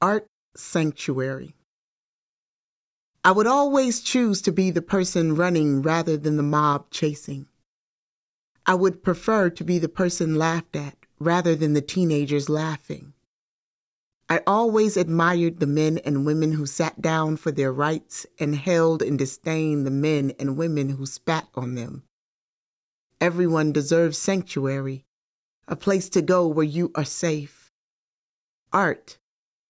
Art Sanctuary. I would always choose to be the person running rather than the mob chasing. I would prefer to be the person laughed at rather than the teenagers laughing. I always admired the men and women who sat down for their rights and held in disdain the men and women who spat on them. Everyone deserves sanctuary, a place to go where you are safe. Art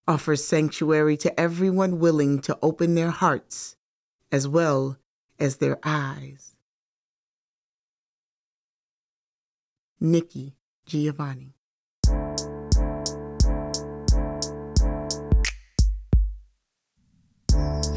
offers sanctuary to everyone willing to open their hearts as well as their eyes. Nikki Giovanni.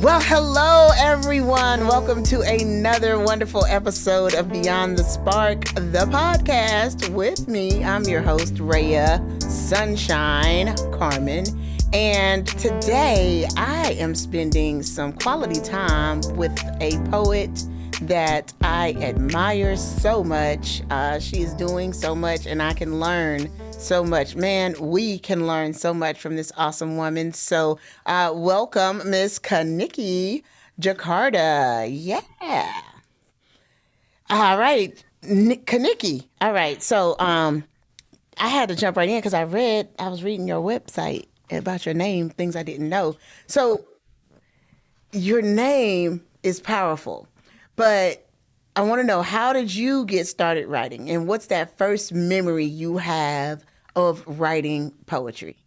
Well, hello, everyone. Welcome to another wonderful episode of Beyond the Spark, the podcast. With me, I'm your host, Raya Sunshine Carmen. And today I am spending some quality time with a poet that I admire so much. Uh, she is doing so much, and I can learn so much. Man, we can learn so much from this awesome woman. So, uh, welcome, Miss KaNikki Jakarta. Yeah. All right, N- KaNikki. All right. So, um, I had to jump right in because I read, I was reading your website about your name, things I didn't know. So, your name is powerful. But I want to know how did you get started writing and what's that first memory you have of writing poetry?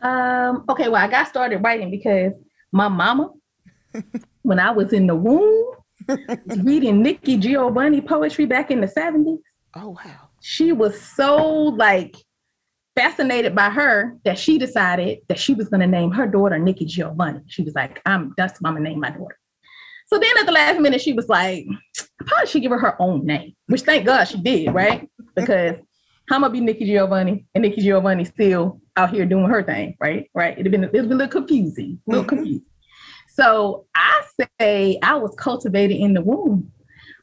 Um, okay, well, I got started writing because my mama, when I was in the womb, reading Nikki Giovanni poetry back in the 70s. Oh, wow. She was so like fascinated by her that she decided that she was going to name her daughter Nikki Giovanni. She was like, I'm that's what I'm gonna name my daughter. So then at the last minute, she was like, I probably should give her her own name, which thank God she did, right? Because I'm gonna be Nikki Giovanni, and Nikki Giovanni still out here doing her thing, right? Right? It'd been it'd been a little confusing, a little mm-hmm. confusing. So I say I was cultivated in the womb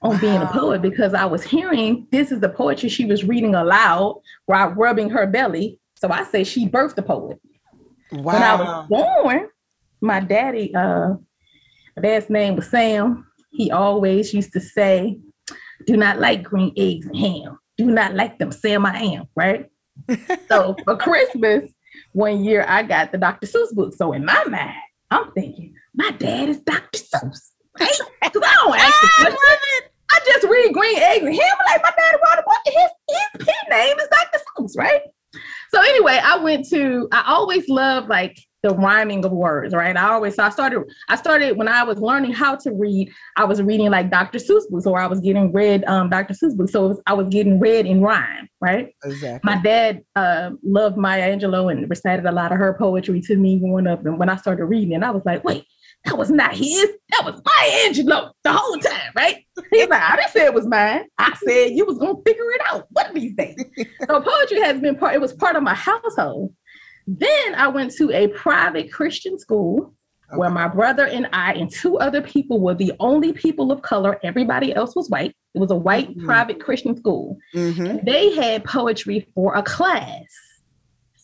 on wow. being a poet because I was hearing this is the poetry she was reading aloud while rubbing her belly. So I say she birthed the poet. Wow. When I was born, my daddy, uh, my dad's name was Sam. He always used to say, Do not like green eggs and ham. Do not like them. Sam, I am, right? so for Christmas, one year I got the Dr. Seuss book. So in my mind, I'm thinking, my dad is Dr. Seuss? Because I don't ask the question. I just read green eggs and ham. Like my daddy wrote a book, his, his, his name is Dr. Seuss, right? So anyway, I went to, I always loved like the rhyming of words, right? I always so I started I started when I was learning how to read, I was reading like Dr. Seuss books, or I was getting read um, Dr. Seuss books. So was, I was getting read in rhyme, right? Exactly. My dad uh, loved Maya Angelou and recited a lot of her poetry to me growing up. And when I started reading it, I was like, wait, that was not his. That was Maya Angelou the whole time, right? He's like, I didn't say it was mine. I said you was gonna figure it out one of these days. so poetry has been part. It was part of my household. Then I went to a private Christian school okay. where my brother and I and two other people were the only people of color. Everybody else was white. It was a white mm-hmm. private Christian school. Mm-hmm. They had poetry for a class.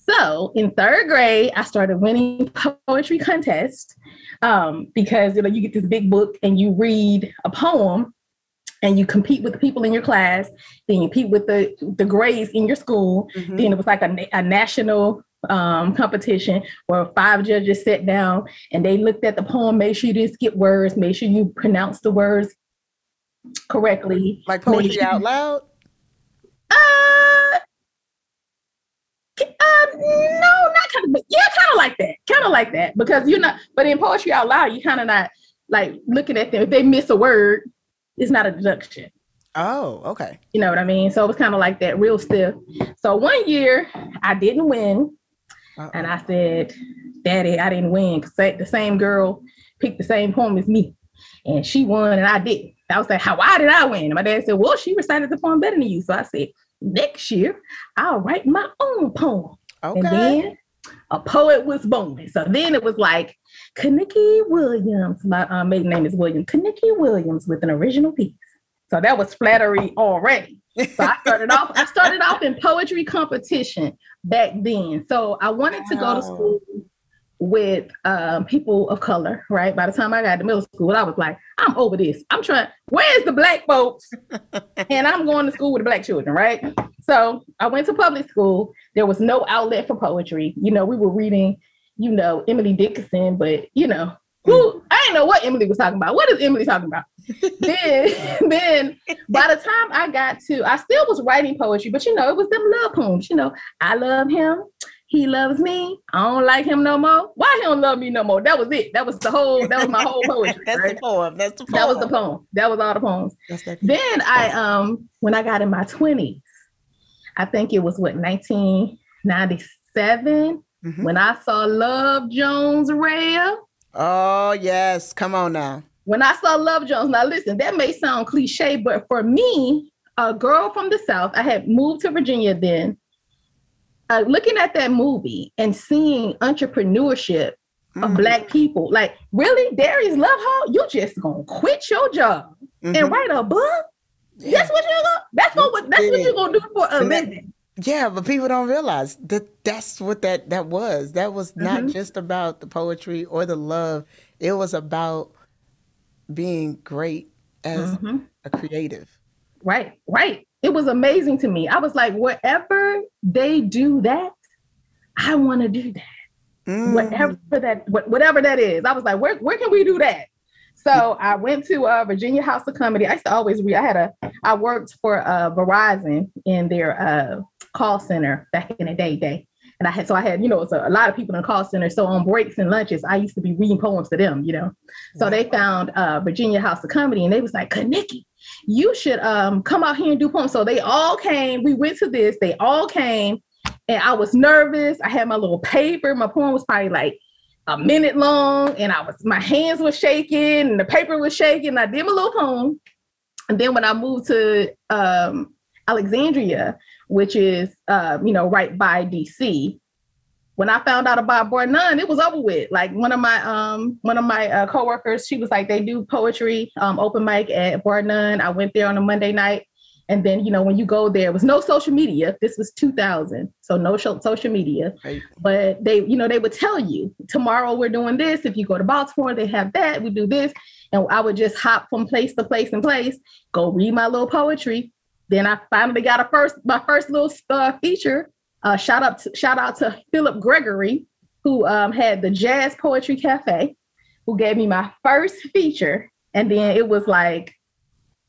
So in third grade, I started winning poetry contests um, because you know you get this big book and you read a poem and you compete with the people in your class, then you compete with the the grades in your school. Mm-hmm. Then it was like a, a national um, competition where five judges sat down and they looked at the poem, made sure you didn't skip words, made sure you pronounced the words correctly. Like poetry sure out loud? Uh, no, not kind of, but yeah, kind of like that, kind of like that, because you're not. But in poetry out loud, you kind of not like looking at them. If they miss a word, it's not a deduction. Oh, okay. You know what I mean? So it was kind of like that, real stiff. So one year I didn't win, uh-uh. And I said, Daddy, I didn't win because the same girl picked the same poem as me. And she won and I didn't. I was like, How why did I win? And my dad said, Well, she recited the poem better than you. So I said, Next year, I'll write my own poem. Okay. And then a poet was born. So then it was like KaNikki Williams. My uh, maiden name is Williams. KaNikki Williams with an original piece. So that was flattery already. So I started off, I started off in poetry competition back then. So I wanted to go to school with um, people of color, right? By the time I got to middle school, I was like, I'm over this. I'm trying, where's the black folks? and I'm going to school with the black children, right? So I went to public school. There was no outlet for poetry. You know, we were reading, you know, Emily Dickinson, but you know, who I didn't know what Emily was talking about. What is Emily talking about? then, then by the time I got to, I still was writing poetry, but you know, it was them love poems. You know, I love him. He loves me. I don't like him no more. Why he don't love me no more? That was it. That was the whole. That was my whole poetry. That's right? the poem. That's the poem. That was the poem. That was all the poems. Then I um when I got in my twenties, I think it was what 1997 mm-hmm. when I saw Love Jones Raya. Oh yes, come on now. When I saw Love Jones, now listen, that may sound cliche, but for me, a girl from the South, I had moved to Virginia then. Uh, looking at that movie and seeing entrepreneurship mm-hmm. of black people, like really, Darius Lovehall, you just gonna quit your job mm-hmm. and write a book? Yeah. That's what you're gonna. That's what. That's what you're gonna do for a living. Yeah, but people don't realize that that's what that that was. That was not mm-hmm. just about the poetry or the love. It was about being great as mm-hmm. a creative. Right, right. It was amazing to me. I was like, wherever they do that, I want to do that. Mm. Whatever that, whatever that is. I was like, where, where can we do that? So I went to uh, Virginia House of Comedy. I used to always read. I had a, I worked for uh, Verizon in their uh, call center back in the day, day. And I had, so I had, you know, it's a, a, lot of people in the call center. So on breaks and lunches, I used to be reading poems to them, you know. So they found uh, Virginia House of Comedy and they was like, Nikki, you should um, come out here and do poems. So they all came. We went to this. They all came, and I was nervous. I had my little paper. My poem was probably like a minute long, and I was my hands were shaking, and the paper was shaking. I did my little poem, and then when I moved to um, Alexandria, which is uh, you know right by DC. When I found out about Bar None, it was over with. Like one of my um one of my uh, coworkers, she was like, they do poetry um, open mic at Bar None. I went there on a Monday night, and then you know when you go there, was no social media. This was 2000, so no social media. Right. But they, you know, they would tell you tomorrow we're doing this. If you go to Baltimore, they have that. We do this, and I would just hop from place to place and place, go read my little poetry, then I finally got a first my first little uh, feature. Uh, shout out to, shout out to Philip Gregory, who um, had the Jazz Poetry Cafe, who gave me my first feature, and then it was like,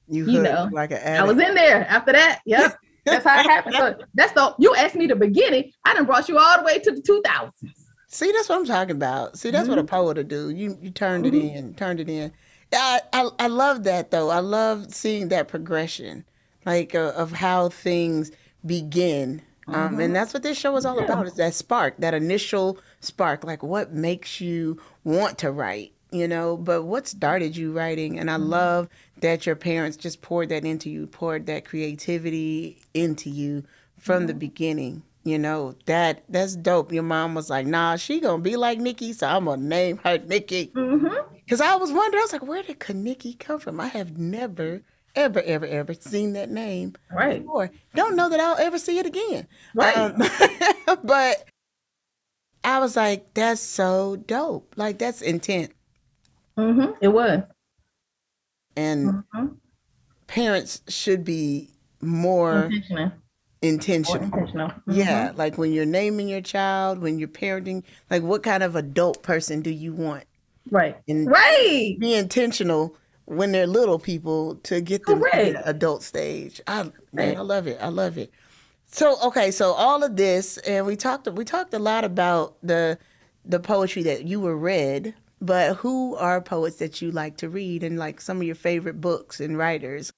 you, you know, like an I was in there after that. Yep, that's how it happened. So that's the you asked me the beginning. I done brought you all the way to the two thousands. See, that's what I'm talking about. See, that's mm-hmm. what a mm-hmm. poet would do. You you turned mm-hmm. it in, turned it in. I, I I love that though. I love seeing that progression like uh, of how things begin. Um, mm-hmm. And that's what this show is all yeah. about. Is that spark, that initial spark, like what makes you want to write, you know? But what started you writing? And I mm-hmm. love that your parents just poured that into you, poured that creativity into you from mm-hmm. the beginning. You know that that's dope. Your mom was like, "Nah, she gonna be like Nikki, so I'm gonna name her Nikki." Because mm-hmm. I was wondering, I was like, "Where did Nikki come from?" I have never ever, ever, ever seen that name right. before. Don't know that I'll ever see it again. Right. Um, but I was like, that's so dope. Like that's intent. Mm-hmm. It was. And mm-hmm. parents should be more intentional. Intentional. More intentional. Mm-hmm. Yeah. Like when you're naming your child, when you're parenting, like what kind of adult person do you want? Right. And right. Be intentional when they're little people to get them Correct. to the adult stage. I man, I love it. I love it. So okay, so all of this, and we talked we talked a lot about the the poetry that you were read, but who are poets that you like to read and like some of your favorite books and writers?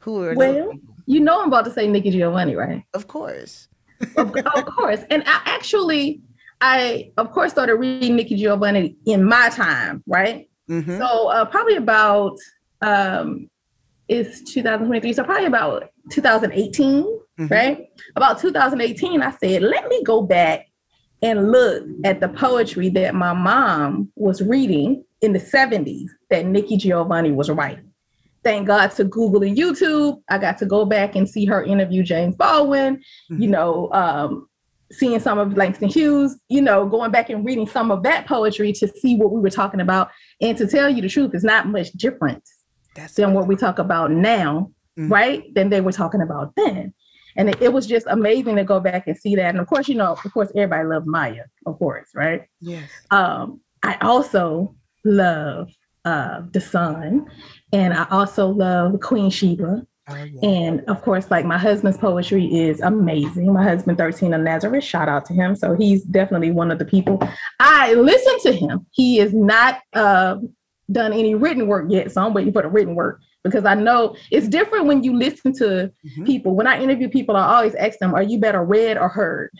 Who are well, you know I'm about to say Nikki Giovanni, right? Of course. of, of course. And I actually I of course started reading Nikki Giovanni in my time, right? Mm-hmm. So uh, probably about um, is 2023. So probably about 2018, mm-hmm. right? About 2018, I said, let me go back and look at the poetry that my mom was reading in the 70s that Nikki Giovanni was writing. thank God to Google and YouTube. I got to go back and see her interview James Baldwin, mm-hmm. you know, um, seeing some of Langston Hughes, you know, going back and reading some of that poetry to see what we were talking about. And to tell you the truth, it's not much difference That's than what we talk about now, mm-hmm. right? Than they were talking about then. And it, it, was just amazing to go back and see that. And of course, you know, of course, everybody loves Maya, of course, right? Yes. Um, I also love uh, the Sun, and I also love Queen Sheba. Oh, yeah. And of course, like my husband's poetry is amazing. My husband, 13 of Nazareth, shout out to him. So he's definitely one of the people. I listen to him. He is not uh, done any written work yet. So I'm waiting for the written work because I know it's different when you listen to mm-hmm. people. When I interview people, I always ask them, are you better read or heard?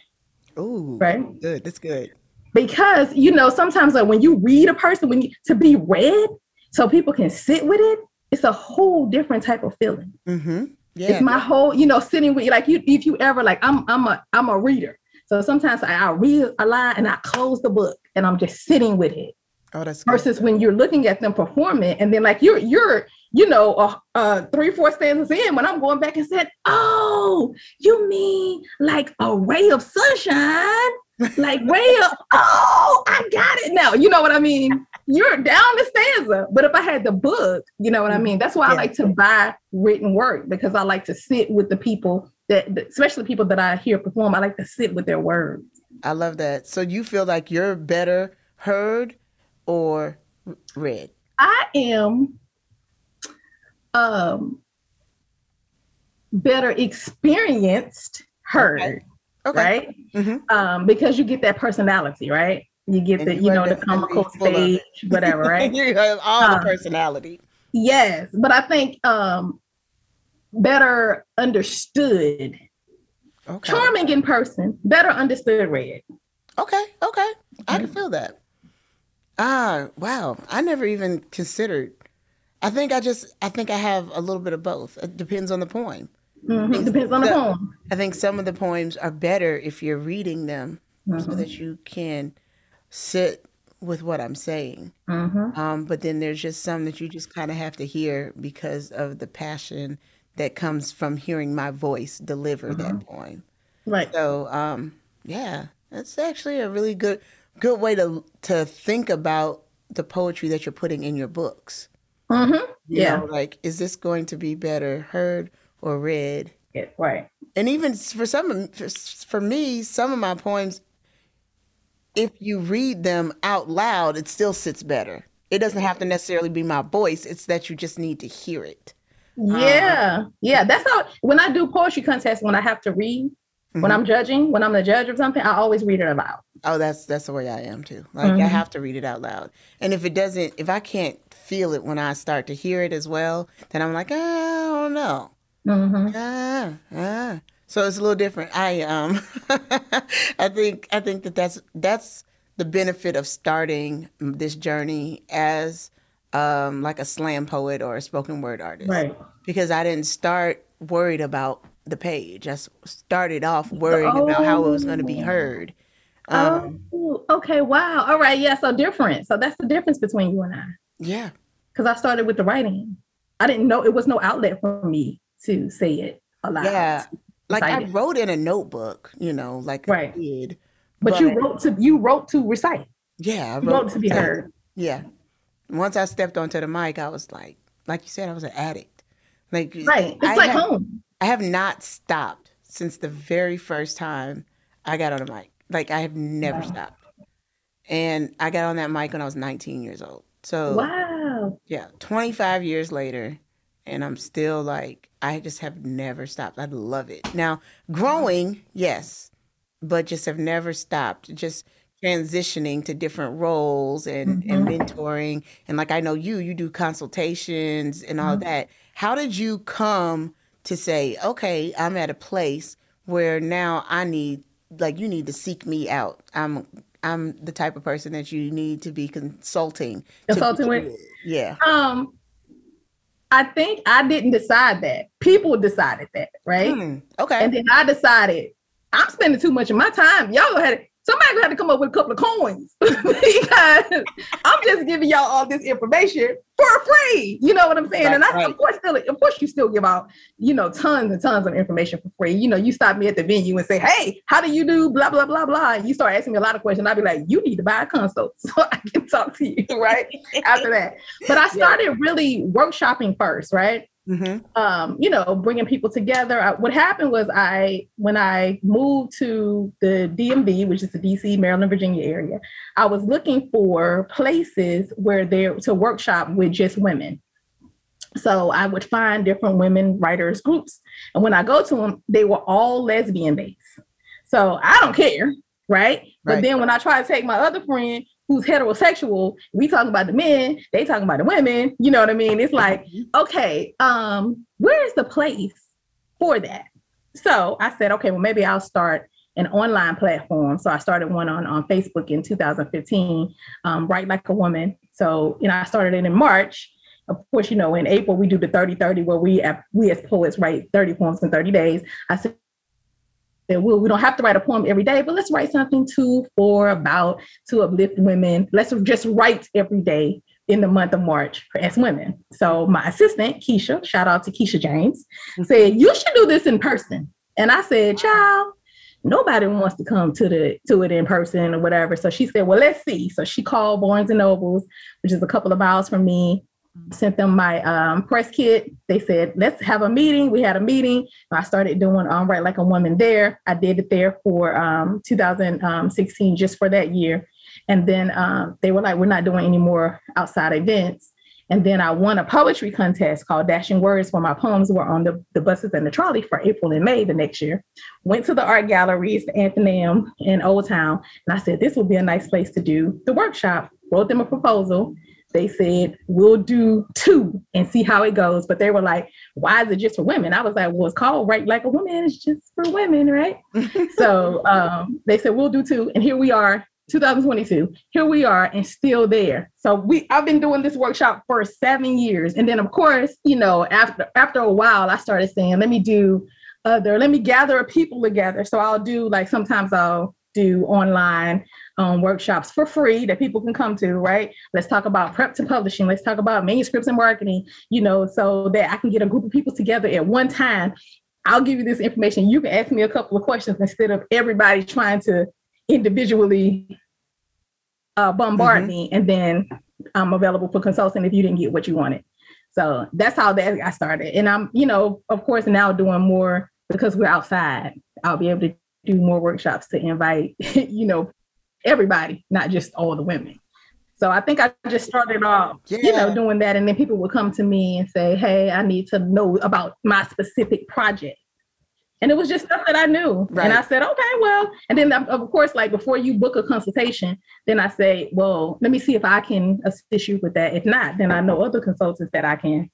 Oh, right. Good. That's good. Because, you know, sometimes like when you read a person, when you, to be read, so people can sit with it, it's a whole different type of feeling. Mm-hmm. Yeah. It's my whole, you know, sitting with you. Like you, if you ever like, I'm, I'm a, I'm a reader. So sometimes I, I read a line and I close the book and I'm just sitting with it. Oh, that's versus when you're looking at them performing and then like you're, you're, you know, uh, uh, three, four stanzas in when I'm going back and said, oh, you mean like a ray of sunshine? like ray of, oh, I got it now. You know what I mean? You're down the stanza. But if I had the book, you know what I mean? That's why yeah. I like to buy written work because I like to sit with the people that, especially people that I hear perform, I like to sit with their words. I love that. So you feel like you're better heard or read? I am um, better experienced heard, okay. Okay. right? Mm-hmm. Um, because you get that personality, right? You get and the, you, you know, the comical stage, whatever, right? you have all um, the personality. Yes, but I think um, better understood. Okay. Charming in person, better understood read. Okay, okay. I can mm-hmm. feel that. Ah, wow. I never even considered I think I just I think I have a little bit of both. It depends on the poem. Mm-hmm. Depends on the, the poem. I think some of the poems are better if you're reading them mm-hmm. so that you can sit with what I'm saying. Mm-hmm. Um, but then there's just some that you just kind of have to hear because of the passion that comes from hearing my voice deliver that mm-hmm. poem. Right. So um, yeah, that's actually a really good good way to to think about the poetry that you're putting in your books. Mm-hmm. yeah. Know, like, is this going to be better heard or read? Yeah, right. And even for some, for, for me, some of my poems, if you read them out loud, it still sits better. It doesn't have to necessarily be my voice. It's that you just need to hear it. Yeah, um, yeah. That's how. When I do poetry contests, when I have to read, mm-hmm. when I'm judging, when I'm the judge of something, I always read it aloud. Oh, that's that's the way I am too. Like mm-hmm. I have to read it out loud. And if it doesn't, if I can't feel it when I start to hear it as well, then I'm like, ah, I don't know. Mm-hmm. Ah, ah. So it's a little different. I um, I think I think that that's that's the benefit of starting this journey as um like a slam poet or a spoken word artist, right? Because I didn't start worried about the page. I started off worried oh. about how it was going to be heard. Um, oh, okay. Wow. All right. Yeah. So different. So that's the difference between you and I. Yeah. Because I started with the writing. I didn't know it was no outlet for me to say it aloud. Yeah. Like I, I wrote in a notebook, you know, like right. I did. But, but, you wrote to you wrote to recite. Yeah, I wrote, wrote to be heard. Yeah. Once I stepped onto the mic, I was like, like you said, I was an addict. Like right, it's I like have, home. I have not stopped since the very first time I got on the mic. Like I have never wow. stopped. And I got on that mic when I was 19 years old. So wow, yeah, 25 years later, and I'm still like I just have never stopped. I love it. Now growing, yes, but just have never stopped. Just transitioning to different roles and, mm-hmm. and mentoring and like I know you, you do consultations and all mm-hmm. that. How did you come to say, okay, I'm at a place where now I need like you need to seek me out. I'm I'm the type of person that you need to be consulting. Consulting to, with? Yeah. Um, I think I didn't decide that. People decided that, right? Hmm. Okay. And then I decided I'm spending too much of my time. Y'all had somebody to have to come up with a couple of coins because I'm just giving y'all all this information for free. You know what I'm saying? Right, and I, right. of course, still, of course, you still give out, you know, tons and tons of information for free. You know, you stop me at the venue and say, "Hey, how do you do blah blah blah blah?" And you start asking me a lot of questions. I'd be like, "You need to buy a consult so I can talk to you." Right after that, but I started yeah. really workshopping first, right? Mm-hmm. Um, you know, bringing people together. I, what happened was I, when I moved to the DMV, which is the DC, Maryland, Virginia area, I was looking for places where there to workshop with just women. So I would find different women writers groups, and when I go to them, they were all lesbian based. So I don't care, right? right? But then when I try to take my other friend who's heterosexual, we talking about the men, they talking about the women. You know what I mean? It's like, mm-hmm. okay, um, where is the place for that? So I said, okay, well, maybe I'll start an online platform. So I started one on, on Facebook in 2015, um, Write Like a Woman. So, you know, I started it in March. Of course, you know, in April, we do the 30 30 where we, we as poets write 30 poems in 30 days. I said, that we we don't have to write a poem every day, but let's write something to, for, about, to uplift women. Let's just write every day in the month of March for as women. So my assistant, Keisha, shout out to Keisha James, mm-hmm. said, you should do this in person. And I said, child, nobody wants to come to the to it in person or whatever. So she said, well, let's see. So she called Barnes and Nobles, which is a couple of miles from me, sent them my um, press kit. They said, let's have a meeting. We had a meeting. I started doing um, Write Like a Woman there. I did it there for um, 2016, just for that year. And then um, they were like, we're not doing any more outside events. And then I won a poetry contest called Dashing Words where my poems were on the, the buses and the trolley for April and May the next year. Went to the art galleries, the Athenaeum in Old Town, and I said, this would be a nice place to do the workshop. Wrote them a proposal they said we'll do two and see how it goes. But they were like why is it just for women? I was like well it's called Write Like a Woman. It's just for women right? So um, they said we'll do two. And here we are 2022 here we are and still there. So we i've been doing this workshop for seven years. And then of course you know after after a while i started saying let me do other let me gather people together. So i'll do like sometimes i'll do online um, workshops for free that people can come to, right? Let's talk about prep to publishing. Let's talk about manuscripts and marketing, you know, so that I can get a group of people together at one time. I'll give you this information. You can ask me a couple of questions instead of everybody trying to individually uh, bombard mm-hmm. me, and then I'm available for consulting if you didn't get what you wanted. So that's how that got started. And I'm, you know, of course, now doing more because we're outside. I'll be able to do more workshops to invite, you know, everybody, not just all the women. So I think I just started off, yeah. you know, doing that, and then people would come to me and say, "Hey, I need to know about my specific project." And it was just stuff that I knew. Right. And I said, okay, well, and then of course, like before you book a consultation, then I say, well, let me see if I can assist you with that. If not, then I know other consultants that I can,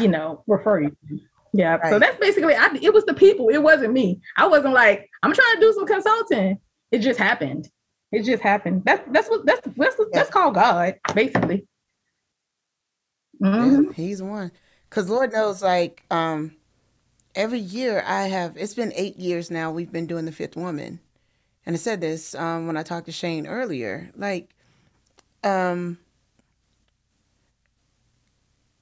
you know, refer you to. Yeah. Right. So that's basically I it was the people, it wasn't me. I wasn't like, I'm trying to do some consulting. It just happened. It just happened. That's that's what that's that's that's called God, basically. Mm-hmm. Yeah, he's one. Cause Lord knows, like, um, every year I have. It's been eight years now. We've been doing the Fifth Woman, and I said this um, when I talked to Shane earlier. Like, um,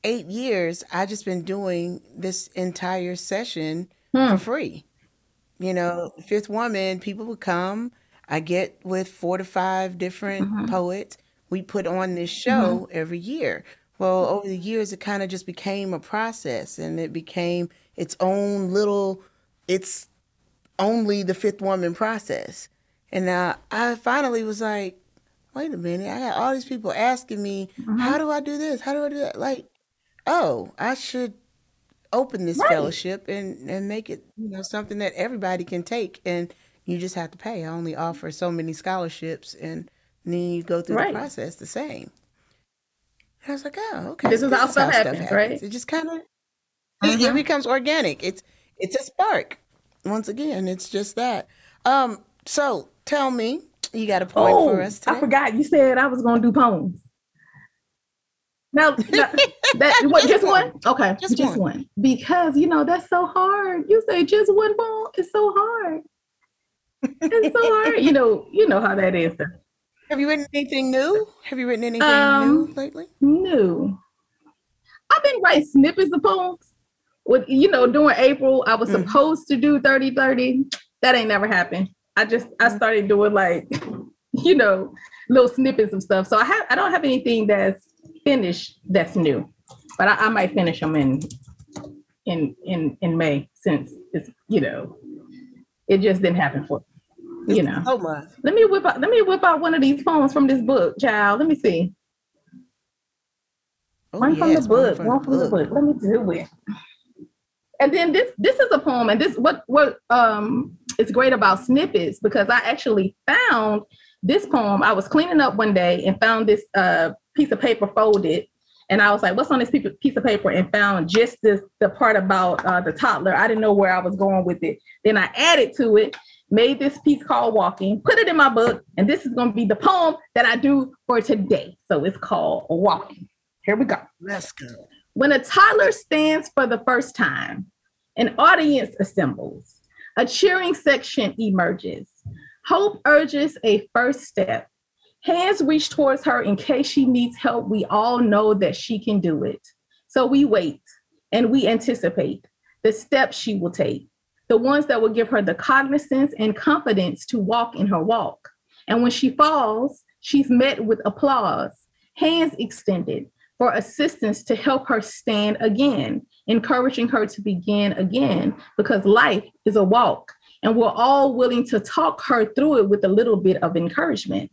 eight years, I just been doing this entire session hmm. for free. You know, Fifth Woman, people would come I get with four to five different mm-hmm. poets. We put on this show mm-hmm. every year. Well, over the years, it kind of just became a process and it became its own little, it's only the fifth woman process. And now I finally was like, wait a minute, I got all these people asking me, mm-hmm. how do I do this? How do I do that? Like, oh, I should open this right. fellowship and, and make it, you know, something that everybody can take. And you just have to pay. I only offer so many scholarships, and then you go through right. the process the same. And I was like, oh, okay. This so is how stuff happens, happens, right? It just kind of mm-hmm. it becomes organic. It's it's a spark. Once again, it's just that. Um, so tell me, you got a poem oh, for us today? I forgot you said I was going to do poems. Now, that, that what, just, just one? one? Okay, just, just one. one. Because you know that's so hard. You say just one poem. It's so hard. It's so hard. You know, you know how that is. Have you written anything new? Have you written anything um, new lately? New. I've been writing snippets of poems. With you know, during April, I was mm. supposed to do 30 30. That ain't never happened. I just I mm. started doing like, you know, little snippets of stuff. So I have I don't have anything that's finished that's new. But I, I might finish them in in in in May since it's you know it just didn't happen for you know. So much. Let me whip out. Let me whip out one of these poems from this book, child. Let me see. Oh, one yes, from the book. One from, the, book. Let me do it. And then this this is a poem, and this what what um is great about snippets because I actually found this poem. I was cleaning up one day and found this uh piece of paper folded and I was like, what's on this piece of paper? And found just this, the part about uh, the toddler. I didn't know where I was going with it. Then I added to it, made this piece called Walking, put it in my book, and this is going to be the poem that I do for today. So it's called Walking. Here we go. Let's go. When a toddler stands for the first time, an audience assembles, a cheering section emerges. Hope urges a first step Hands reach towards her in case she needs help. We all know that she can do it. So we wait and we anticipate the steps she will take, the ones that will give her the cognizance and confidence to walk in her walk. And when she falls, she's met with applause, hands extended for assistance to help her stand again, encouraging her to begin again, because life is a walk. And we're all willing to talk her through it with a little bit of encouragement.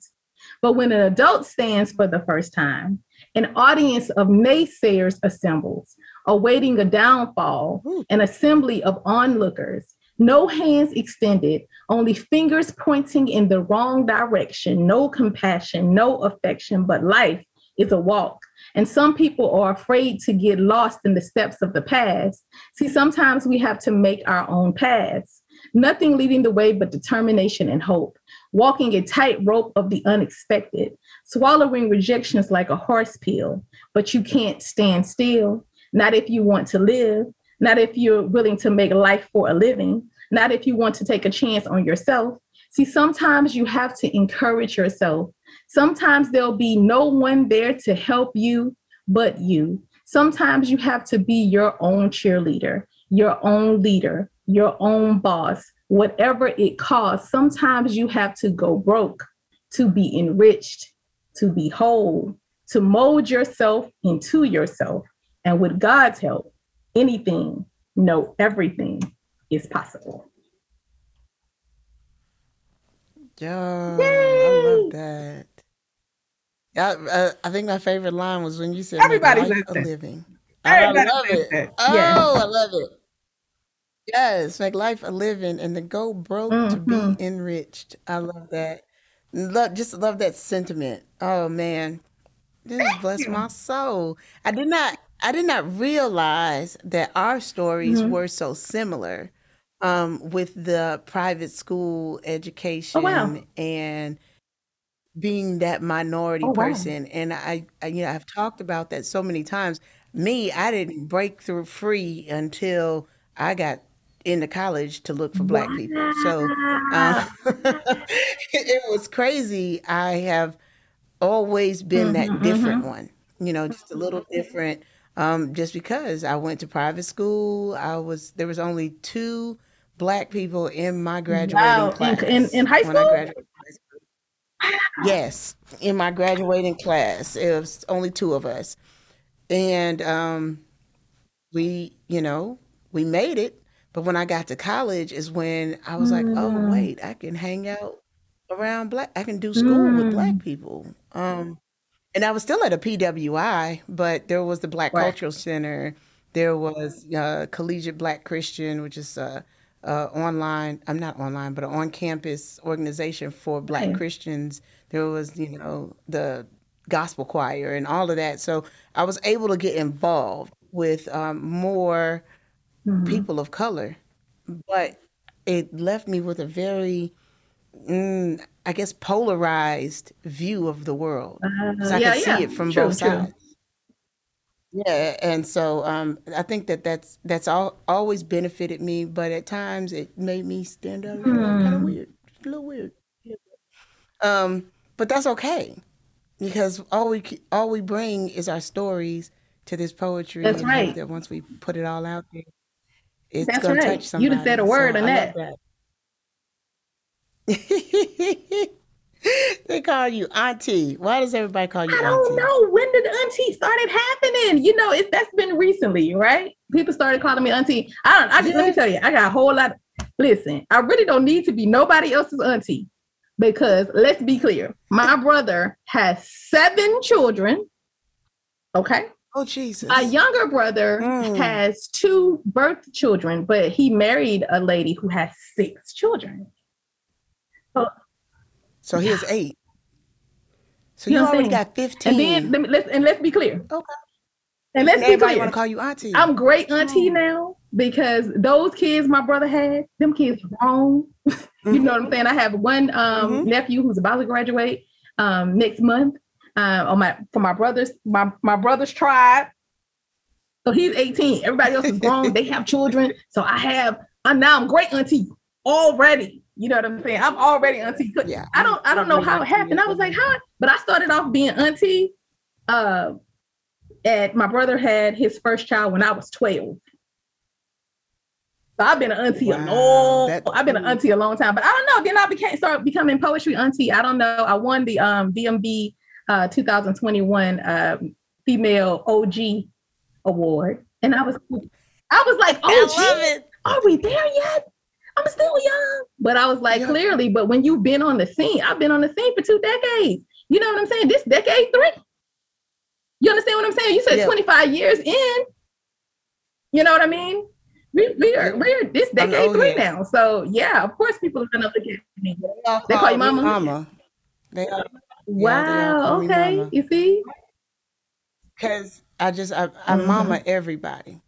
But when an adult stands for the first time, an audience of naysayers assembles, awaiting a downfall, an assembly of onlookers, no hands extended, only fingers pointing in the wrong direction, no compassion, no affection, but life is a walk. And some people are afraid to get lost in the steps of the past. See, sometimes we have to make our own paths, nothing leading the way but determination and hope. Walking a tightrope of the unexpected, swallowing rejections like a horse pill, but you can't stand still. Not if you want to live, not if you're willing to make life for a living, not if you want to take a chance on yourself. See, sometimes you have to encourage yourself. Sometimes there'll be no one there to help you but you. Sometimes you have to be your own cheerleader, your own leader, your own boss, whatever it costs, sometimes you have to go broke to be enriched, to be whole, to mold yourself into yourself. And with God's help, anything, no, everything is possible. Yeah, I love that. I, uh, I think my favorite line was when you said "Everybody's a living." Everybody I love it. Oh, yeah. I love it. Yes, make life a living and to go broke to be mm-hmm. enriched. I love that. Love, just love that sentiment. Oh man, this bless my soul. I did not, I did not realize that our stories Mhm. were so similar, um, with the private school Oh wow. education and being that minority Oh wow. person. And I, I, you know, I've talked about that so many times. Me, I didn't break through free until I got into college to look for black people. So uh, it was crazy. I have always been that mm-hmm, different mm-hmm. one, you know, just a little different. Um, just because I went to private school, I was there was only two black people in my graduating wow. class in, in, high school. When I graduated high school. Yes, in my graduating class, it was only two of us, and um, we, you know, we made it but when I got to college is when I was like, oh mm. wait, I can hang out around black. I can do school with black mm. people. Um, and I was still at a PWI, but there was the Black Right. Cultural Center. There was uh, Collegiate Black Christian, which is a, a online. I'm not online, but an on-campus organization for Black Right. Christians. There was, you know, the gospel choir and all of that. So I was able to get involved with um, more mm-hmm. people of color, but it left me with a very, mm, I guess, polarized view of the world. Uh, I yeah, yeah. see it from true, both true. sides. Yeah, and so um, I think that that's that's all, always benefited me, but at times it made me stand out mm. kind of weird. a little weird. Um, but that's okay because all we all we bring is our stories to this poetry. That's right. That once we put it all out there, it's That's gonna right. touch somebody. You just said a word so on I that. love that. they call you auntie. Why does everybody call you I auntie? don't know when did auntie started happening. You know, it's that's been recently, right? People started calling me auntie. I don't. I just let me tell you, I got a whole lot. listen, I really don't need to be nobody else's auntie because let's be clear, my brother has seven children. Okay, Oh Jesus! a younger brother Mm. has two birth children, but he married a lady who has six children. So he has eight. So You you, know already got fifteen. And then let me, let's and let's be clear. Okay. And let's be everybody clear. want to call you auntie. I'm great auntie Mm. now because those kids my brother had, them kids grown. you Mhm. know what I'm saying? I have one um, Mhm. nephew who's about to graduate um, next month um, on my for my brother's my my brother's tribe. So he's 18. Everybody else is grown. they have children. So I have. I'm now I'm great auntie already. You know what I'm saying? I'm already auntie. Yeah. I don't I don't know how it happened. I was like, huh? But I started off being auntie. Uh, at my brother had his first child when I was 12. So I've been an auntie a long. that- I've been an auntie a long time, but I don't know. Then I became start becoming poetry auntie. I don't know. I won the um DMV uh 2021 um female OG award, and I was I was like, I OG, love it. are we there yet? I'm still young, but I was like, Yeah. clearly. But when you've been on the scene, I've been on the scene for two decades. You know what I'm saying? This decade three. You understand what I'm saying? You said Yeah. 25 years in. You know what I mean? We, we are we're this decade three now. So yeah, of course people are gonna look at me. all They call you mama? Mama. They all Wow. call me okay. mama. You see? because I just I, I Mhm. mama everybody,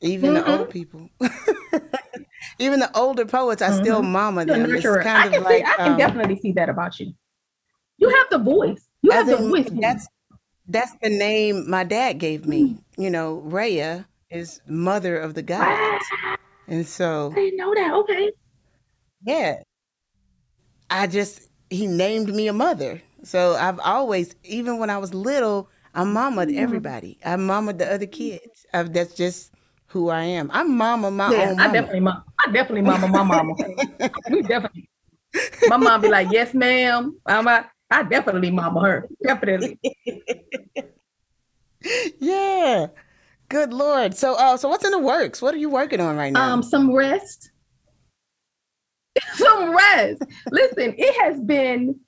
even the Mhm. old people, even the older poets. I still Mhm. mama them. It's. I kind can of see. like I can um, definitely see that about you. You have the voice. You have the voice. that's that's the name my dad gave me. You know, Rhea is mother of the gods, and so I didn't know that. Okay. Yeah. I just he named me a mother. So I've always, even when I was little, I mamaed Mm. everybody. I mamaed the other kids. I, that's just who I am. I'm mama my Yeah, own I definitely mom. I definitely mama my mama. we definitely. My mom be like, "Yes, ma'am." I'm a, I definitely mama her. Definitely. yeah. Good lord. So uh so what's in the works? What are you working on right now? Um, some rest. some rest. Listen, it has been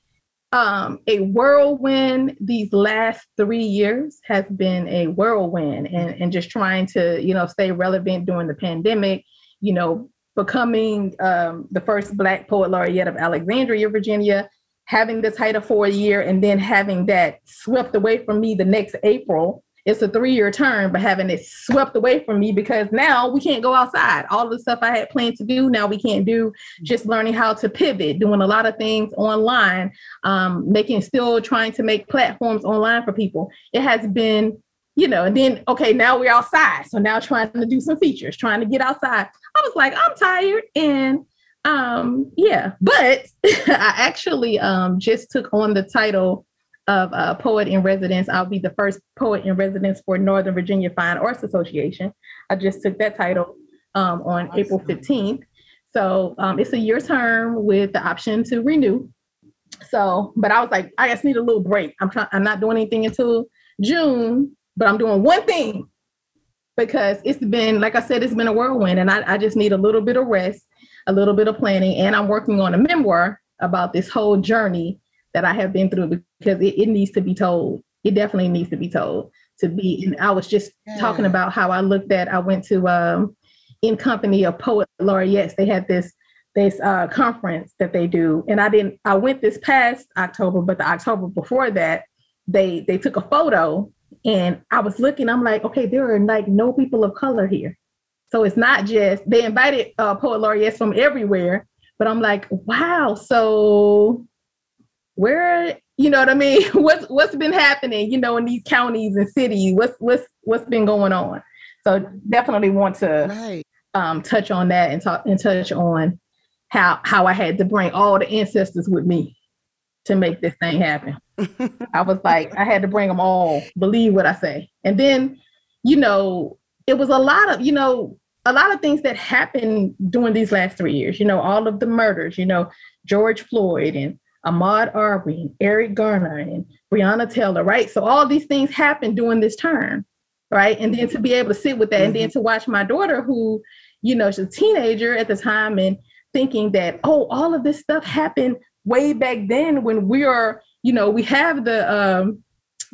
um a whirlwind these last three years has been a whirlwind and and just trying to you know stay relevant during the pandemic you know becoming um the first black poet laureate of alexandria virginia having the title for a year and then having that swept away from me the next april it's a three-year term, but having it swept away from me because now we can't go outside. All the stuff I had planned to do, now we can't do. Just learning how to pivot, doing a lot of things online, um, making still trying to make platforms online for people. It has been, you know, and then okay, now we're outside. So now trying to do some features, trying to get outside. I was like, I'm tired and um yeah but i actually um just took on the title of uh, poet in residence. I'll be the first poet in residence for Northern Virginia Fine Arts Association. I just took that title um, on Awesome. April 15th. So um, it's a year term with the option to renew. So, but I was like, I just need a little break. I'm trying. I'm not doing anything until June, but I'm doing one thing because it's been, like I said, it's been a whirlwind, and I, I just need a little bit of rest, a little bit of planning, and I'm working on a memoir about this whole journey that I have been through because it, it needs to be told. It definitely needs to be told. To be, and I was just talking about how I looked at. I went to um, in company of poet laureates. They had this this uh, conference that they do, and I didn't. I went this past October, but the October before that, they they took a photo, and I was looking. I'm like, okay, there are like no people of color here. So it's not just they invited uh, poet laureates from everywhere, but I'm like, wow. So where you know what I mean? What's what's been happening? You know, in these counties and cities, what's what's what's been going on? So definitely want to right. um, touch on that and talk and touch on how how I had to bring all the ancestors with me to make this thing happen. I was like, I had to bring them all, believe what I say. And then, you know, it was a lot of, you know, a lot of things that happened during these last three years, you know, all of the murders, you know, George Floyd and Ahmaud Arbery Eric Garner and Breonna Taylor, right? So all these things happened during this term, right? And then to be able to sit with that mm-hmm. and then mm-hmm. to watch my daughter who, you know, she's a teenager at the time and thinking that, oh, all of this stuff happened way back then when we are, you know, we have the um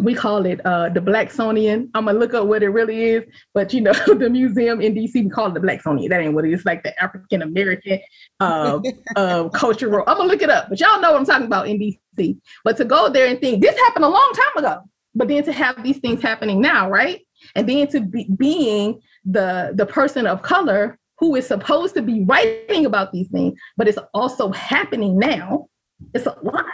we call it uh, the Blacksonian. I'm gonna look up what it really is, but you know, the museum in DC, we call it the Blacksonian. That ain't what it is. Like the African American uh, uh, cultural. I'm gonna look it up, but y'all know what I'm talking about in DC. But to go there and think this happened a long time ago, but then to have these things happening now, right? And then to be being the the person of color who is supposed to be writing about these things, but it's also happening now. It's a lot.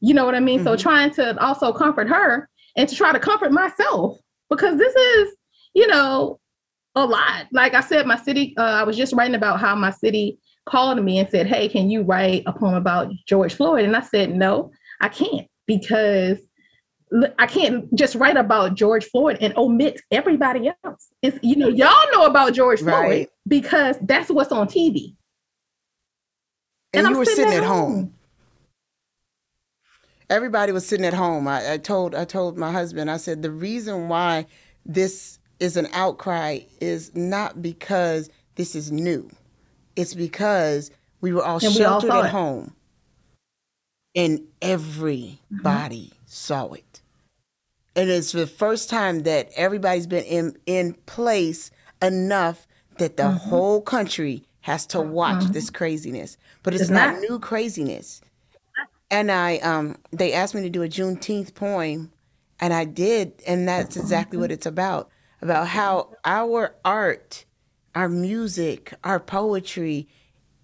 You know what I mean? Mm-hmm. So trying to also comfort her and to try to comfort myself because this is, you know, a lot. Like I said, my city, uh, I was just writing about how my city called me and said, Hey, can you write a poem about George Floyd? And I said, No, I can't because I can't just write about George Floyd and omit everybody else. It's, you know, y'all know about George Floyd right. because that's what's on TV. And, and you I'm were sitting, sitting at home. home everybody was sitting at home. I, I told I told my husband, I said the reason why this is an outcry is not because this is new. It's because we were all and sheltered all at it. home. And everybody mm-hmm. saw it. And it's the first time that everybody's been in, in place enough that the mm-hmm. whole country has to watch mm-hmm. this craziness. But it's, it's not, not new craziness and I um they asked me to do a Juneteenth poem, and I did, and that's exactly what it's about about how our art, our music, our poetry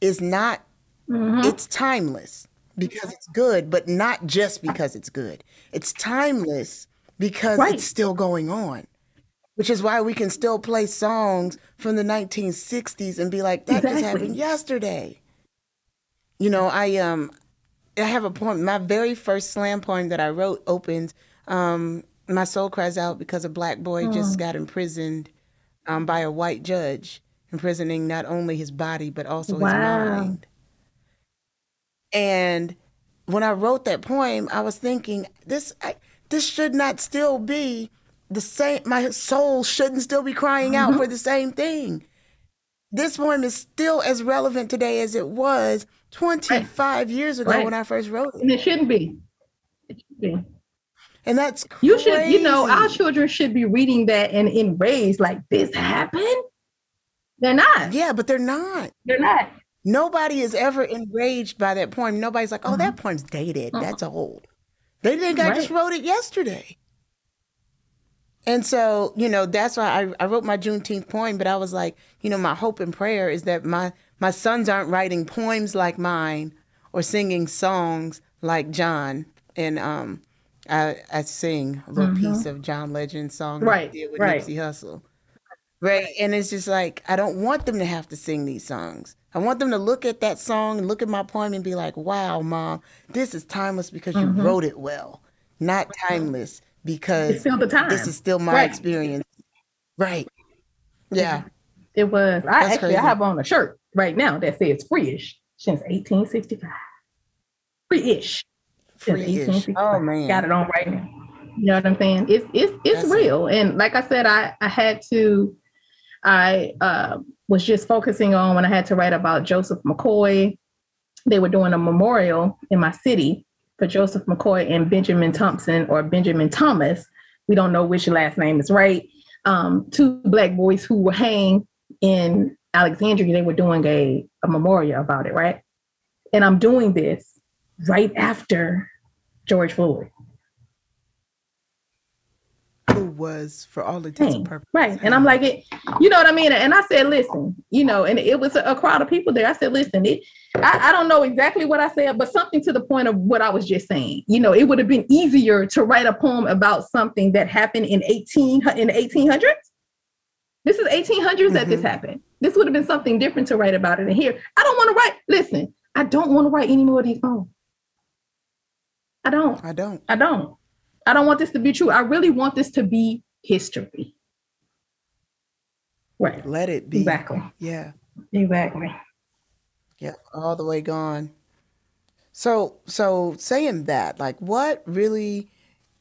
is not mm-hmm. it's timeless because it's good, but not just because it's good. It's timeless because right. it's still going on. Which is why we can still play songs from the 1960s and be like, that exactly. just happened yesterday. You know, I um I have a poem. My very first slam poem that I wrote opens, um, "My soul cries out because a black boy oh. just got imprisoned um, by a white judge, imprisoning not only his body but also wow. his mind." And when I wrote that poem, I was thinking this I, this should not still be the same. My soul shouldn't still be crying out mm-hmm. for the same thing. This poem is still as relevant today as it was 25 right. years ago right. when I first wrote it. And it shouldn't be. It should be. And that's crazy. you should, you know, our children should be reading that and in enraged like this happened. They're not. Yeah, but they're not. They're not. Nobody is ever enraged by that poem. Nobody's like, oh, that mm-hmm. poem's dated. Uh-huh. That's old. They think right. I just wrote it yesterday. And so, you know, that's why I, I wrote my Juneteenth poem, but I was like, you know, my hope and prayer is that my my sons aren't writing poems like mine or singing songs like John. And um, I, I sing a little mm-hmm. piece of John Legend's song right, with right. Nipsey Hussle. Right. And it's just like, I don't want them to have to sing these songs. I want them to look at that song and look at my poem and be like, wow, mom, this is timeless because mm-hmm. you wrote it well, not timeless because time. this is still my right. experience. Right. Yeah. It was. I That's actually crazy. I have on a shirt right now that says free-ish since 1865. Free-ish. Free-ish. Oh man. Got it on right now. You know what I'm saying? It's it's it's That's real. It. And like I said, I I had to I uh, was just focusing on when I had to write about Joseph McCoy. They were doing a memorial in my city for Joseph McCoy and Benjamin Thompson or Benjamin Thomas. We don't know which last name is right. Um, two black boys who were hanged in Alexandria, they were doing a, a memorial about it, right? And I'm doing this right after George Floyd. Who was, for all intents and purposes. Right. And I'm like, it, you know what I mean? And I said, listen, you know, and it was a, crowd of people there. I said, listen, it, I, I don't know exactly what I said, but something to the point of what I was just saying. You know, it would have been easier to write a poem about something that happened in 18 in the 1800s this is 1800s mm-hmm. that this mm-hmm. happened. This would have been something different to write about it. And here, I don't want to write. Listen, I don't want to write any more of these poems. I don't. I don't. I don't. I don't want this to be true. I really want this to be history. Right. Let it be. Exactly. Yeah. Exactly. Yeah. All the way gone. So, so saying that, like, what really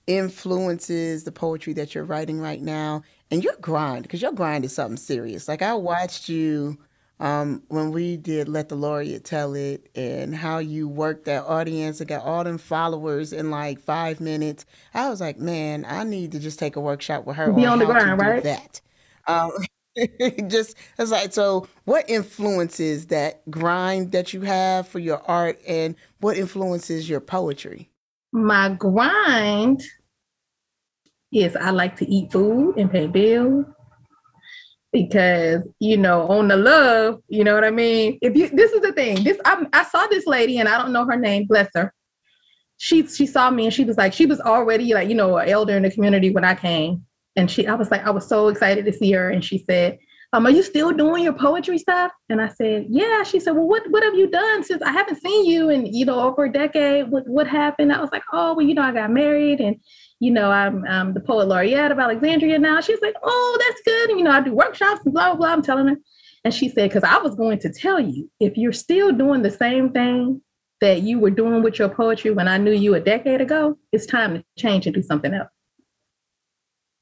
influences the poetry that you're writing right now and your grind? Because your grind is something serious. Like, I watched you um, when we did Let the Laureate Tell It and how you worked that audience and got all them followers in like five minutes. I was like, man, I need to just take a workshop with her Be on the how to grind, right? that. Um, just it's like so what influences that grind that you have for your art and what influences your poetry My grind is I like to eat food and pay bills because you know on the love, you know what I mean. If you this is the thing, this I, I saw this lady and I don't know her name, bless her. She she saw me and she was like she was already like you know an elder in the community when I came and she I was like I was so excited to see her and she said um, are you still doing your poetry stuff? And I said, yeah. She said, well, what, what have you done since I haven't seen you in, you know, over a decade? What, what happened? I was like, oh, well, you know, I got married and, you know, I'm, I'm the poet laureate of Alexandria now. She's like, oh, that's good. And, you know, I do workshops and blah, blah, blah. I'm telling her. And she said, because I was going to tell you, if you're still doing the same thing that you were doing with your poetry when I knew you a decade ago, it's time to change and do something else.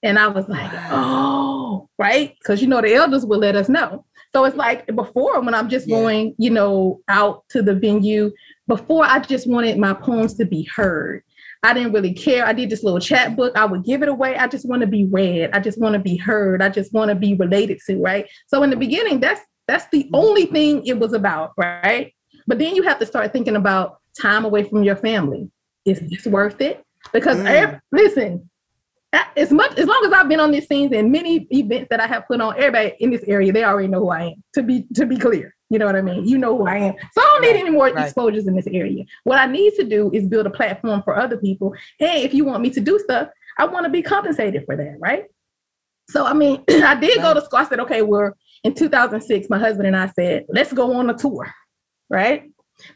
And I was like, oh, right? Because you know the elders will let us know. So it's like before when I'm just Yeah. going, you know, out to the venue, before I just wanted my poems to be heard. I didn't really care. I did this little chapbook. I would give it away. I just want to be read. I just want to be heard. I just want to be related to, right? So in the beginning, that's that's the only thing it was about, right? But then you have to start thinking about time away from your family. Is this worth it? Because Mm. ev- listen, as much as long as I've been on these scenes and many events that I have put on, everybody in this area they already know who I am. To be to be clear, you know what I mean. You know who I am, so I don't need any more right. exposures in this area. What I need to do is build a platform for other people. Hey, if you want me to do stuff, I want to be compensated for that, right? So I mean, I did go to school. I said, okay, we're in 2006. My husband and I said, let's go on a tour, right?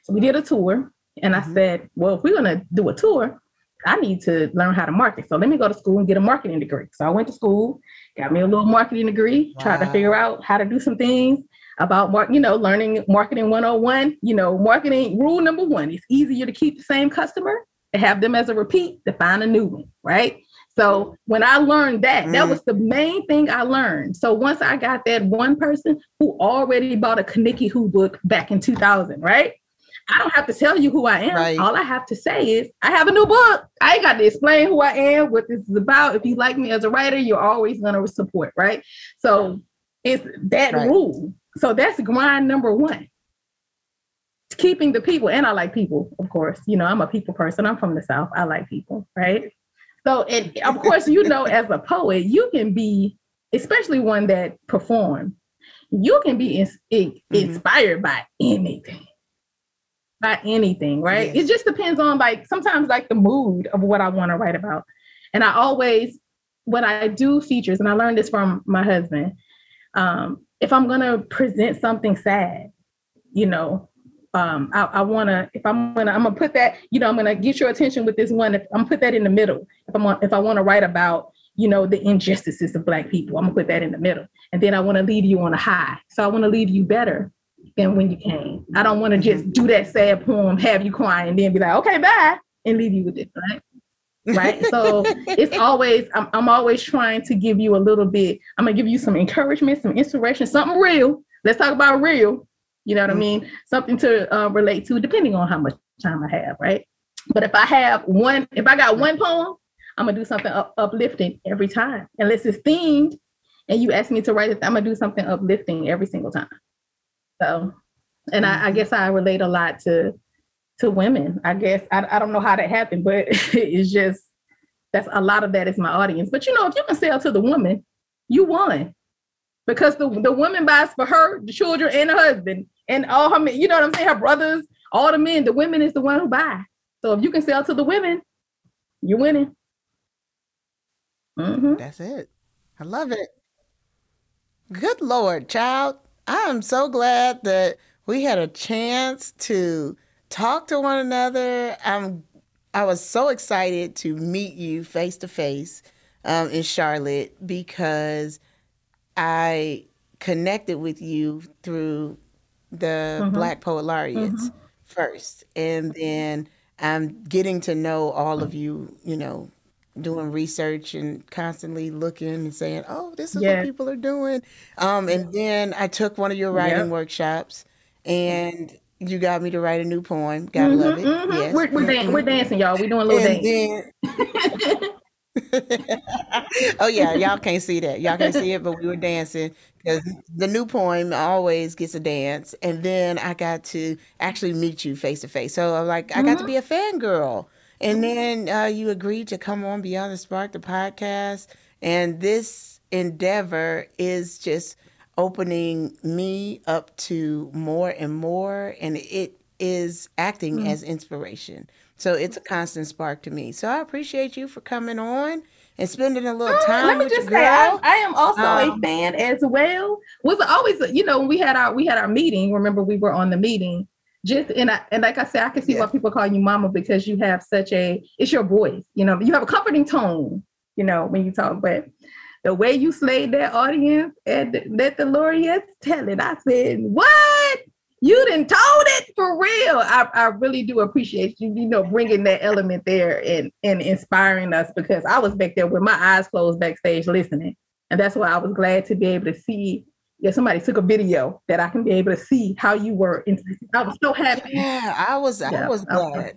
So we did a tour, and I Mhm. said, well, if we're gonna do a tour, I need to learn how to market. So let me go to school and get a marketing degree. So I went to school, got me a little marketing degree, tried to figure out how to do some things about mark, you know, learning marketing 101. You know, marketing rule number one, it's easier to keep the same customer and have them as a repeat to find a new one, right? So when I learned that, that Mm. was the main thing I learned. So once I got that one person who already bought a KaNikki Who book back in 2000, right? I don't have to tell you who I am. Right. All I have to say is I have a new book. I ain't got to explain who I am, what this is about. If you like me as a writer, you're always gonna support, right? So it's that Right. rule. So that's grind number one. Keeping the people, and I like people, of course. You know, I'm a people person. I'm from the South. I like people, right? So, and of course, you know, as a poet, you can be, especially one that perform, you can be ins- Mhm. inspired by anything by anything, right? Yes. It just depends on like sometimes like the mood of what I want to write about. And I always when I do features, and I learned this from my husband, um, if I'm gonna present something sad, you know, um, I, I wanna if I'm gonna I'm gonna put that, you know, I'm gonna get your attention with this one. If I'm gonna put that in the middle, if I'm on, if I want to write about you know the injustices of black people, I'm gonna put that in the middle, and then I want to leave you on a high. So I want to leave you better than when you came. I don't want to just do that sad poem, have you crying, and then be like, okay, bye, and leave you with it, right? Right. So it's always, I'm, I'm always trying to give you a little bit, I'm gonna give you some encouragement, some inspiration, something real. Let's talk about real. You know what I mean? Something to uh, relate to, depending on how much time I have, right? But if I have one, if I got one poem, I'm gonna do something up, uplifting every time, unless it's themed, and you ask me to write it. I'm gonna do something uplifting every single time. So, and I, I Mhm. guess I relate a lot to to women. I guess I, I don't know how that happened, but it's just that's a lot of that is my audience. But you know, if you can sell to the woman, you won. Because the, the woman buys for her, the children, and the husband, and all her men, you know what I'm saying? Her brothers, all the men, the women is the one who buy. So if you can sell to the women, you're winning. Mhm. That's it. I love it. Good Lord, child. I am so glad that we had a chance to talk to one another. I'm I was so excited to meet you face to face in Charlotte because I connected with you through the Mhm. Black Poet Laureates Mhm. first, and then I'm getting to know all of you. You know, doing research and constantly looking and saying, "Oh, this is what people are doing." Um, and then I took one of your writing Yep. workshops, and you got me to write a new poem. Gotta Mhm, love it. mhm. Yes. We're, we're, dan- we're dancing, y'all. We're doing a little And dance. then oh yeah, y'all can't see that. Y'all can't see it, but we were dancing because the new poem always gets a dance, and then I got to actually meet you face to face. So I'm like, I got to Mhm. be a fangirl, and then uh, you agreed to come on Beyond the Spark, the podcast, and this endeavor is just opening me up to more and more, and it is acting Mm. as inspiration. So it's a constant spark to me. So I appreciate you for coming on and spending a little Mm, time Let me with just your say, I. I am also a Um, fan as well. Was always, you know, when we had our we had our meeting. Remember, we were on the meeting. Just and I, and like I said, I can see Yeah. why people call you mama because you have such a it's your voice. You know, you have a comforting tone. You know, when you talk, but the way you slayed that audience and let the laureates tell it, I said, "What? You didn't told it for real." I, I really do appreciate you, you know, bringing that element there and and inspiring us because I was back there with my eyes closed backstage listening, and that's why I was glad to be able to see. Yeah, somebody took a video that I can be able to see how you were. I was so happy. yeah, I was I Yeah, was I was- glad.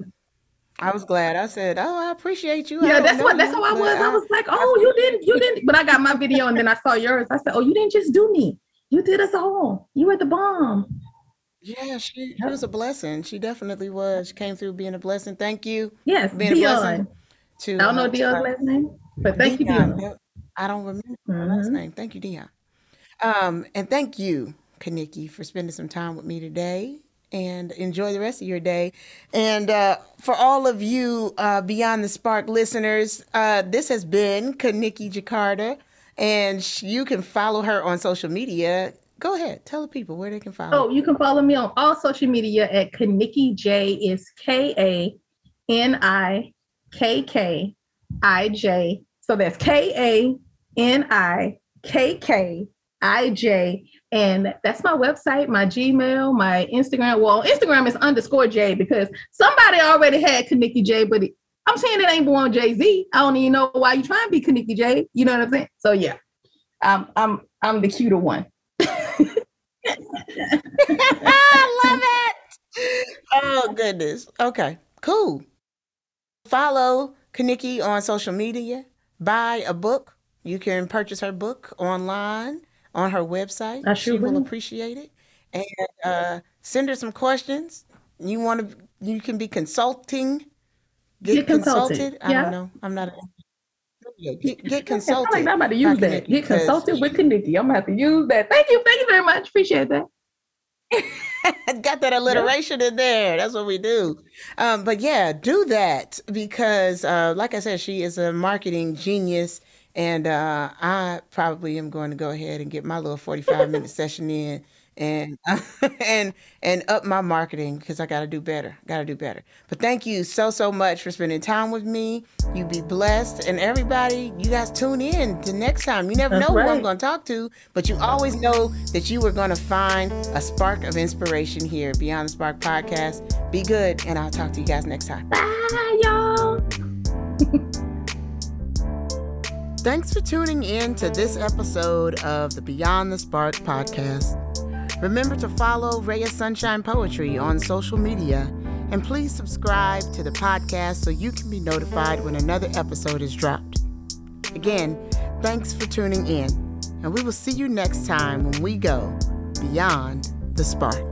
I was glad. I said, "Oh, I appreciate you." Yeah, that's what that's how I was. I was like, oh, you didn't, you didn't. But I got my video and then I saw yours. I said, oh, you didn't just do me. You did us all. You were the bomb. Yeah, she, she was a blessing. She definitely was. She came through being a blessing. Thank you. Yes, Being a blessing Dion. To I don't know Dion's last name, but thank you, Dion. Dion. Yep. I don't remember her last mm-hmm. name. Thank you, Dion. Um, and thank you, KaNikki, for spending some time with me today. And enjoy the rest of your day. And uh, for all of you uh, Beyond the Spark listeners, uh, this has been KaNikki Jakarta, and sh- you can follow her on social media. Go ahead, tell the people where they can follow. Oh, you can follow me on all social media at KaNikki J is K A N I K K I J. So that's K A N I K K I J. And that's my website, my Gmail, my Instagram. Well, Instagram is underscore J because somebody already had KaNikki J, but I'm saying it ain't born Jay Z. I don't even know why you trying to be KaNikki J. You know what I'm saying? So yeah, I'm I'm I'm the cuter one. I love it. Oh goodness. Okay, cool. Follow KaNikki on social media. Buy a book. You can purchase her book online on her website. I sure she will appreciate it. And uh, send her some questions. You want to? You can be consulting. Get, Get consulted. consulted. I Yeah. don't know. I'm not. A, get, get I consulted. like, I'm about to use that. Get consulted with KaNikki. I'm about to use that. Thank you. Thank you very much. Appreciate that. Got that alliteration in there. That's what we do. Um, but yeah, do that because, uh, like I said, she is a marketing genius, and uh, I probably am going to go ahead and get my little forty-five minute session in, and and and up my marketing because I got to do better. Got to do better. But thank you so so much for spending time with me. You be blessed, and everybody, you guys tune in to next time. You never That's know who I'm going to talk to, but you always know that you are going to find a spark of inspiration here, Beyond the Spark podcast. Be good, and I'll talk to you guys next time. Bye, y'all. Thanks for tuning in to this episode of the Beyond the Spark podcast. Remember to follow Raya Sunshine Poetry on social media and please subscribe to the podcast so you can be notified when another episode is dropped. Again, thanks for tuning in, and we will see you next time when we go Beyond the Spark.